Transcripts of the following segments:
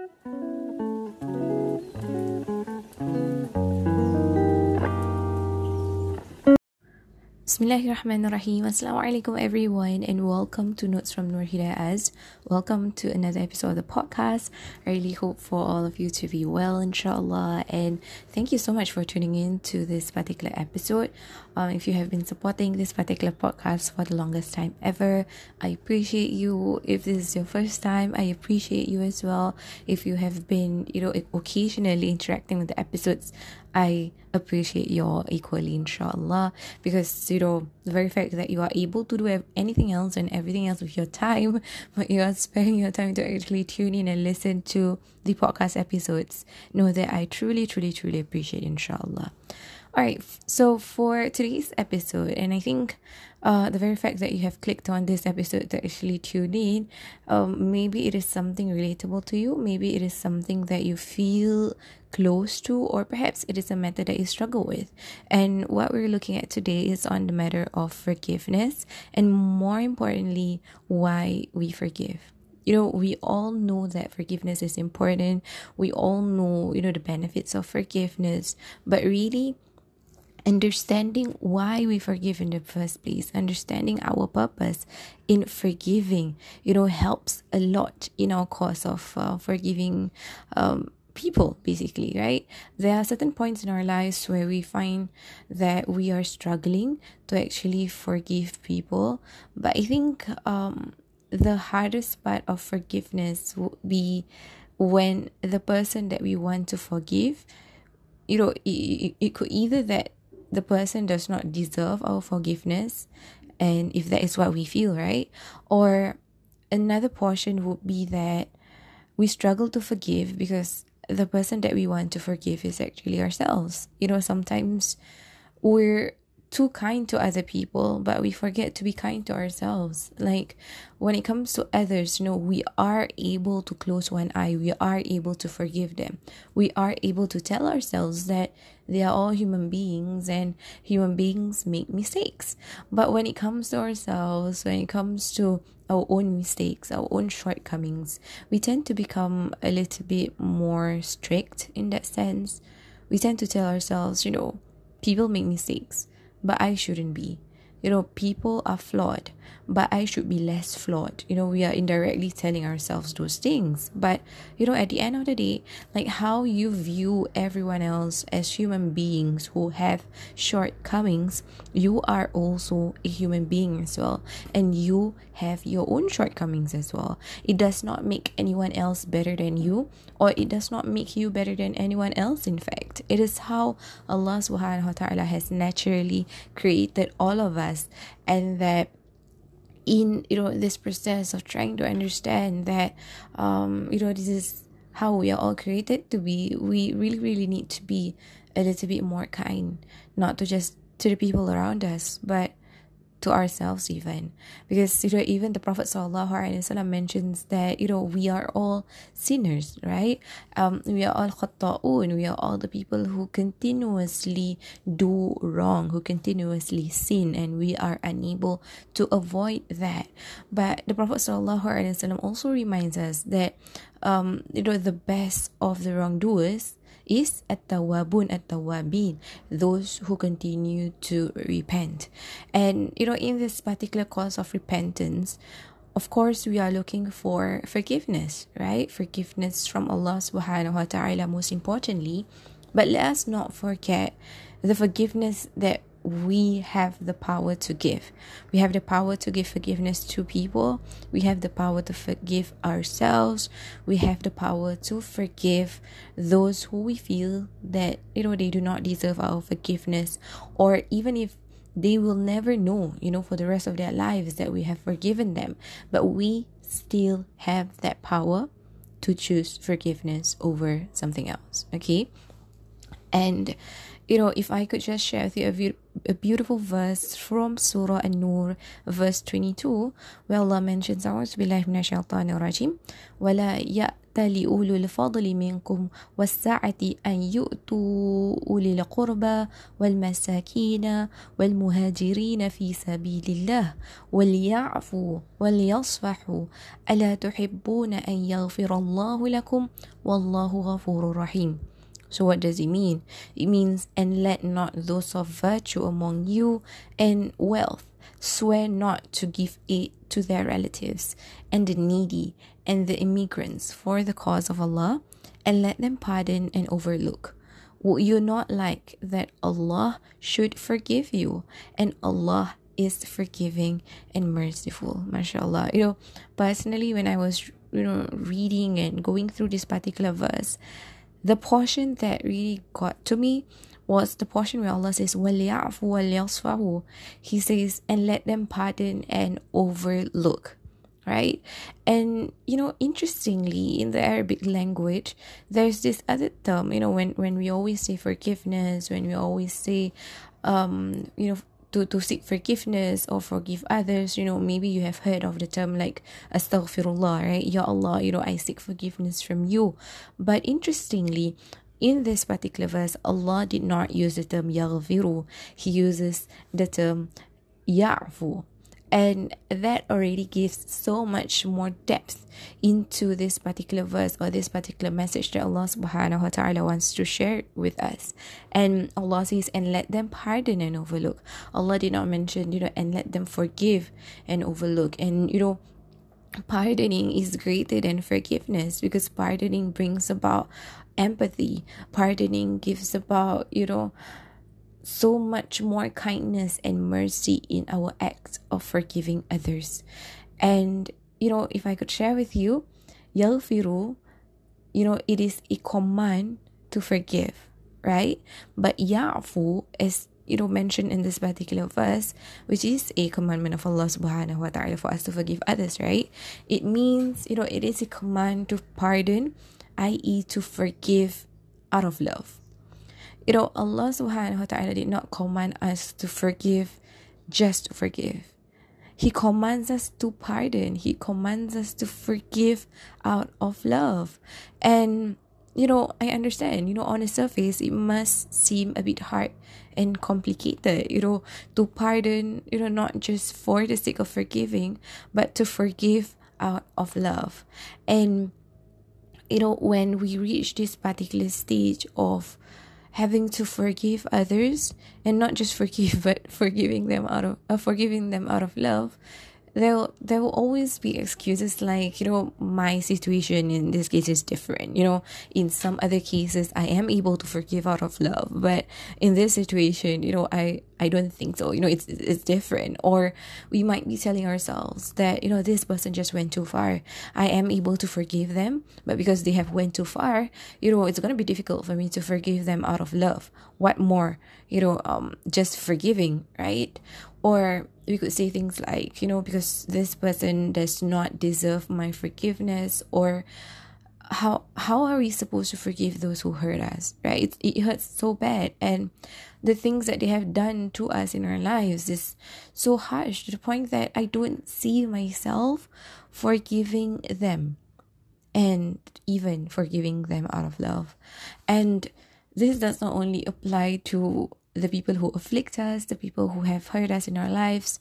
Música Bismillahirrahmanirrahim. Assalamu alaikum everyone and welcome to Notes from Nur Hidayah Welcome to another episode of the podcast. I really hope for all of you to be well inshallah and thank you so much for tuning in to this particular episode. Um, if you have been supporting this particular podcast for the longest time ever, I appreciate you. If this is your first time, I appreciate you as well. If you have been, you know, occasionally interacting with the episodes, I appreciate your equally, inshallah. Because, you know, the very fact that you are able to do anything else and everything else with your time, but you are sparing your time to actually tune in and listen to the podcast episodes, know that I truly, truly, truly appreciate, inshallah. All right, so for today's episode, and I think uh, the very fact that you have clicked on this episode to actually tune in, um, maybe it is something relatable to you, maybe it is something that you feel close to, or perhaps it is a matter that you struggle with. And what we're looking at today is on the matter of forgiveness, and more importantly, why we forgive. You know we all know that forgiveness is important. We all know you know the benefits of forgiveness. But really understanding why we forgive in the first place. Understanding our purpose in forgiving you know helps a lot in our cause of uh, forgiving um, people basically right? There are certain points in our lives where we find that we are struggling to actually forgive people but i think um, the hardest part of forgiveness would be when the person that we want to forgive you know it, it could either that the person does not deserve our forgiveness and if that is what we feel right? Or another portion would be that we struggle to forgive because the person that we want to forgive is actually ourselves. You know sometimes we're too kind to other people, but we forget to be kind to ourselves. Like when it comes to others, you know, we are able to close one eye, we are able to forgive them. We are able to tell ourselves that they are all human beings and human beings make mistakes. But when it comes to ourselves, when it comes to our own mistakes, our own shortcomings, we tend to become a little bit more strict in that sense. We tend to tell ourselves, you know, people make mistakes but I shouldn't be. You know, people are flawed, but I should be less flawed. You know, we are indirectly telling ourselves those things. But, you know, at the end of the day, like how you view everyone else as human beings who have shortcomings, you are also a human being as well. And you have your own shortcomings as well. It does not make anyone else better than you, or it does not make you better than anyone else, in fact. It is how Allah subhanahu wa ta'ala has naturally created all of us, and that in you know this process of trying to understand that um you know this is how we are all created to be we really really need to be a little bit more kind not to just to the people around us but to ourselves even. Because you know even the prophet sallallahu alaihi wasallam mentions that you know we are all sinners right? Um we are all khata'un. We are all the people who continuously do wrong who continuously sin and we are unable to avoid that. But the prophet sallallahu alaihi wasallam also reminds us that um you know the best of the wrongdoers is at-tawabun at-tawabin those who continue to repent. And you know in this particular cause of repentance of course we are looking for forgiveness right? Forgiveness from Allah subhanahu wa ta'ala most importantly. But let us not forget the forgiveness that we have the power to give. We have the power to give forgiveness to people. We have the power to forgive ourselves. We have the power to forgive those who we feel that, you know, they do not deserve our forgiveness. Or even if they will never know, you know, for the rest of their lives that we have forgiven them. But we still have that power to choose forgiveness over something else. Okay? And you know, if I could just share with you a, a beautiful verse from Surah An-Nur, verse 22, where Allah mentions, أعوذ بالله من الشيطان الرجيم ولا لأولو الفضل منكم والسعة أن يؤتوا أولي القربى والمساكين والمهاجرين في سبيل الله وليعفوا وليصفحوا ألا تحبون أن يغفر الله لكم والله غفور رحيم So what does it mean? It means, and let not those of virtue among you and wealth swear not to give aid to their relatives and the needy and the immigrants for the cause of Allah, and let them pardon and overlook. Would you not like that Allah should forgive you? And Allah is forgiving and merciful. MashaAllah. You know, personally, when I was, you know, reading and going through this particular verse, the portion that really got to me was the portion where Allah says, وَلْيَعْفُوا وَلْيَصْفَحُوا He says, and let them pardon and overlook. Right? And, you know, interestingly, in the Arabic language, there's this other term, you know, when, when we always say forgiveness, when we always say, um, you know, to, to seek forgiveness or forgive others, you know, maybe you have heard of the term like astaghfirullah, right? Ya Allah, you know, I seek forgiveness from you. But interestingly, in this particular verse, Allah did not use the term yaghfiru. He uses the term ya'fu. And that already gives so much more depth into this particular verse or this particular message that Allah subhanahu wa ta'ala wants to share with us. And Allah says, and let them pardon and overlook. Allah did not mention, you know, and let them forgive and overlook. And, you know, pardoning is greater than forgiveness because pardoning brings about empathy pardoning gives about you know so much more kindness and mercy in our act of forgiving others and you know if i could share with you yaghfiru you know it is a command to forgive right but yafu is you know mentioned in this particular verse which is a commandment of Allah subhanahu wa ta'ala for us to forgive others right it means you know it is a command to pardon i.e., to forgive out of love. You know, Allah subhanahu wa ta'ala did not command us to forgive just to forgive. He commands us to pardon. He commands us to forgive out of love. And, you know, I understand, you know, on the surface, it must seem a bit hard and complicated, you know, to pardon, you know, not just for the sake of forgiving, but to forgive out of love. And you know, when we reach this particular stage of having to forgive others and not just forgive but forgiving them out of uh, forgiving them out of love there there will always be excuses like you know my situation in this case is different. You know in some other cases i am able to forgive out of love but in this situation you know i i don't think so. You know it's it's different. Or we might be telling ourselves that you know this person just went too far. I am able to forgive them but because they have went too far you know it's going to be difficult for me to forgive them out of love. What more? You know um just forgiving right or we could say things like, you know, because this person does not deserve my forgiveness or how how are we supposed to forgive those who hurt us right? It, it hurts so bad. And the things that they have done to us in our lives is so harsh to the point that i don't see myself forgiving them and even forgiving them out of love. And this does not only apply to the people who afflict us, the people who have hurt us in our lives.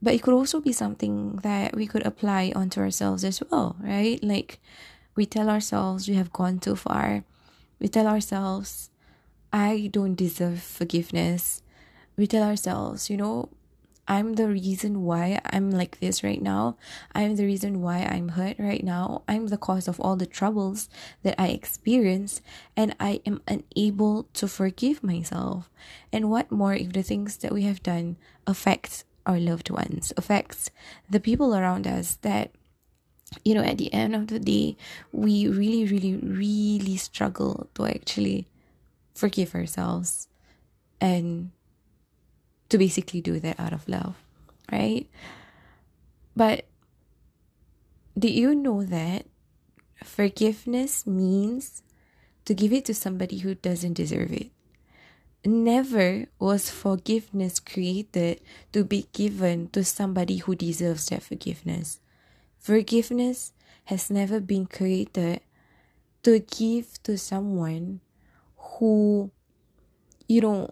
But it could also be something that we could apply onto ourselves as well, right? Like we tell ourselves we have gone too far. We tell ourselves, I don't deserve forgiveness. We tell ourselves, you know, I'm the reason why I'm like this right now. I'm the reason why I'm hurt right now. I'm the cause of all the troubles that I experience, and I am unable to forgive myself. And what more if the things that we have done affect our loved ones, affects the people around us that you know, at the end of the day, we really, really, really struggle to actually forgive ourselves and to basically do that out of love, right? But did you know that forgiveness means to give it to somebody who doesn't deserve it? Never was forgiveness created to be given to somebody who deserves that forgiveness. Forgiveness has never been created to give to someone who, you know,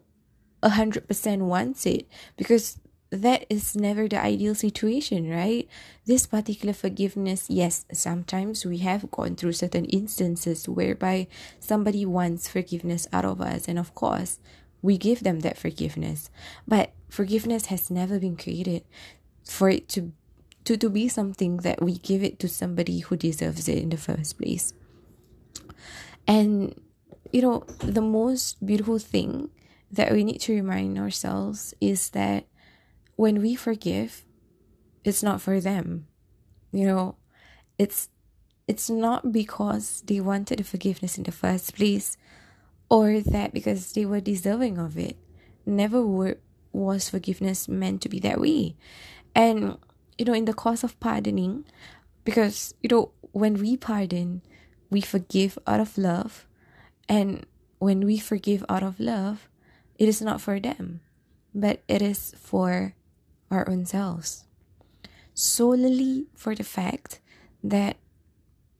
a hundred percent wants it because that is never the ideal situation, right? This particular forgiveness, yes, sometimes we have gone through certain instances whereby somebody wants forgiveness out of us, and of course, we give them that forgiveness. But forgiveness has never been created for it to to, to be something that we give it to somebody who deserves it in the first place. And you know, the most beautiful thing that we need to remind ourselves is that when we forgive, it's not for them. You know, it's it's not because they wanted the forgiveness in the first place or that because they were deserving of it. Never were, was forgiveness meant to be that way. And you know, in the course of pardoning, because you know, when we pardon, we forgive out of love, and when we forgive out of love, it is not for them, but it is for our own selves. Solely for the fact that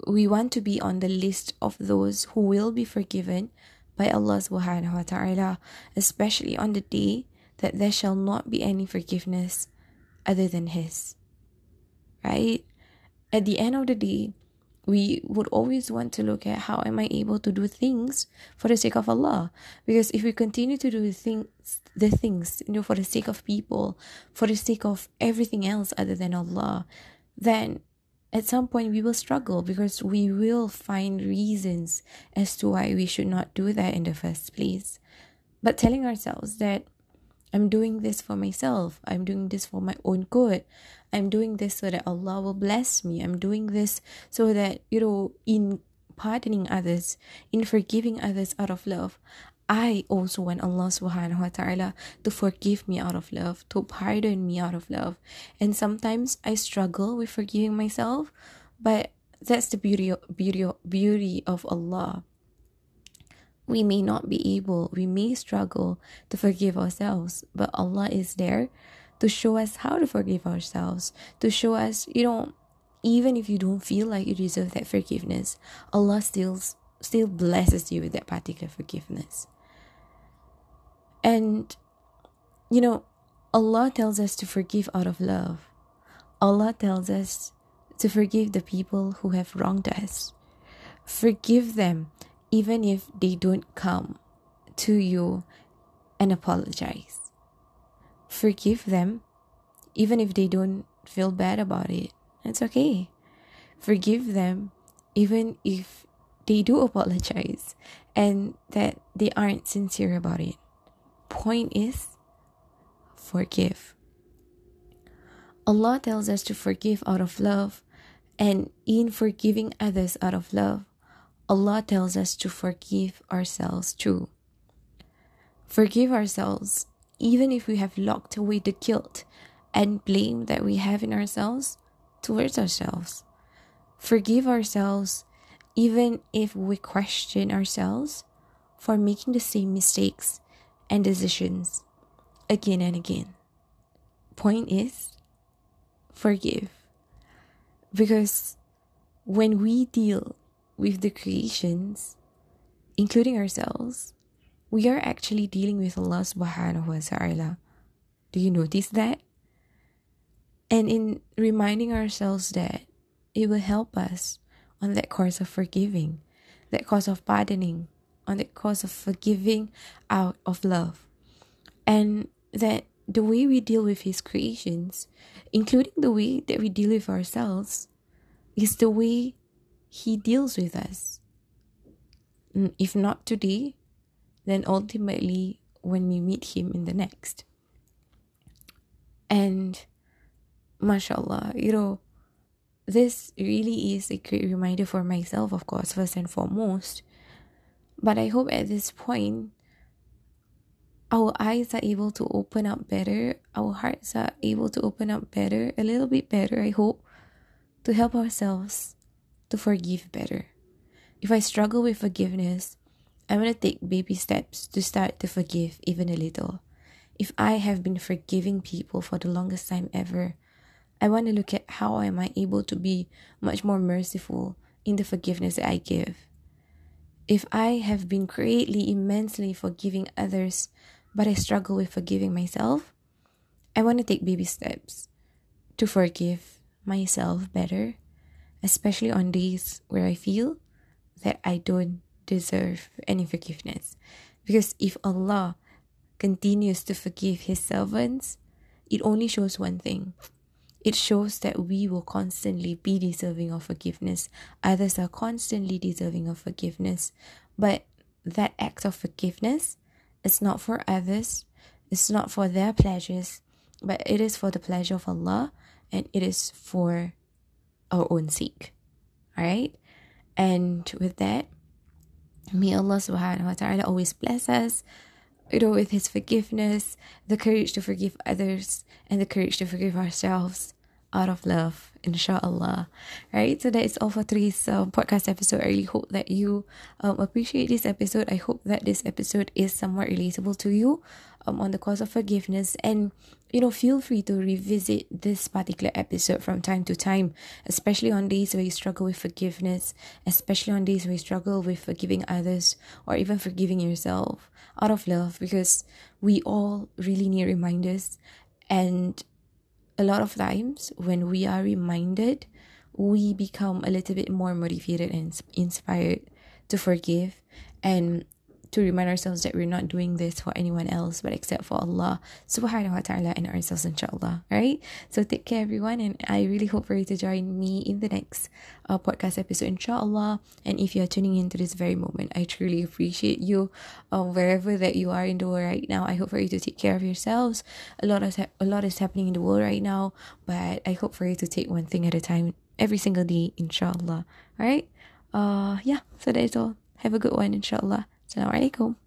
we want to be on the list of those who will be forgiven by Allah subhanahu wa ta'ala, especially on the day that there shall not be any forgiveness other than His. Right? At the end of the day, we would always want to look at how am I able to do things for the sake of Allah. Because if we continue to do the things the things, you know, for the sake of people, for the sake of everything else other than Allah, then at some point we will struggle because we will find reasons as to why we should not do that in the first place. But telling ourselves that I'm doing this for myself. I'm doing this for my own good. I'm doing this so that Allah will bless me. I'm doing this so that, you know, in pardoning others, in forgiving others out of love, I also want Allah subhanahu wa ta'ala to forgive me out of love, to pardon me out of love. And sometimes I struggle with forgiving myself, but that's the beauty beauty beauty of Allah we may not be able, we may struggle to forgive ourselves, but Allah is there to show us how to forgive ourselves, to show us, you know, even if you don't feel like you deserve that forgiveness, Allah still still blesses you with that particular forgiveness. And you know, Allah tells us to forgive out of love. Allah tells us to forgive the people who have wronged us. Forgive them even if they don't come to you and apologize. Forgive them, even if they don't feel bad about it. It's okay. Forgive them, even if they do apologize and that they aren't sincere about it. Point is, forgive. Allah tells us to forgive out of love, and in forgiving others out of love, Allah tells us to forgive ourselves too. Forgive ourselves even if we have locked away the guilt and blame that we have in ourselves towards ourselves. Forgive ourselves even if we question ourselves for making the same mistakes and decisions again and again. Point is, forgive. Because when we deal with the creations, including ourselves, we are actually dealing with Allah subhanahu wa ta'ala. Do you notice that? And in reminding ourselves that it will help us on that course of forgiving, that course of pardoning, on that course of forgiving out of love. And that the way we deal with His creations, including the way that we deal with ourselves, is the way he deals with us. Mm, if not today, then ultimately when we meet Him in the next. And mashallah, you know, this really is a great reminder for myself, of course, first and foremost. But I hope at this point, our eyes are able to open up better, our hearts are able to open up better, a little bit better, I hope, to help ourselves to forgive better. If I struggle with forgiveness, I'm going to take baby steps to start to forgive even a little. If I have been forgiving people for the longest time ever, I want to look at how am I able to be much more merciful in the forgiveness that I give. If I have been greatly, immensely forgiving others, but I struggle with forgiving myself, I want to take baby steps to forgive myself better, especially on days where I feel that I don't deserve any forgiveness. Because if Allah continues to forgive His servants, it only shows one thing. It shows that we will constantly be deserving of forgiveness. Others are constantly deserving of forgiveness. But that act of forgiveness is not for others, it's not for their pleasures, but it is for the pleasure of Allah and it is for our own sake. Alright? And with that, may Allah subhanahu wa ta'ala always bless us you know, with His forgiveness, the courage to forgive others, and the courage to forgive ourselves out of love, inshallah. Right? So that is all for today's um, podcast episode. I really hope that you um, appreciate this episode. I hope that this episode is somewhat relatable to you um, on the cause of forgiveness. And, you know, feel free to revisit this particular episode from time to time, especially on days where you struggle with forgiveness, especially on days where you struggle with forgiving others or even forgiving yourself out of love, because we all really need reminders. And a lot of times when we are reminded, we become a little bit more motivated and inspired to forgive. And to remind ourselves that we're not doing this for anyone else but except for Allah subhanahu wa ta'ala and ourselves inshallah right? So take care everyone and I really hope for you to join me in the next uh, podcast episode inshallah. And if you're tuning into this very moment I truly appreciate you uh, wherever that you are in the world right now. I hope for you to take care of yourselves. A lot of ha- a lot is happening in the world right now but I hope for you to take one thing at a time every single day inshallah all right? Uh yeah so that is all. Have a good one inshallah Assalamualaikum.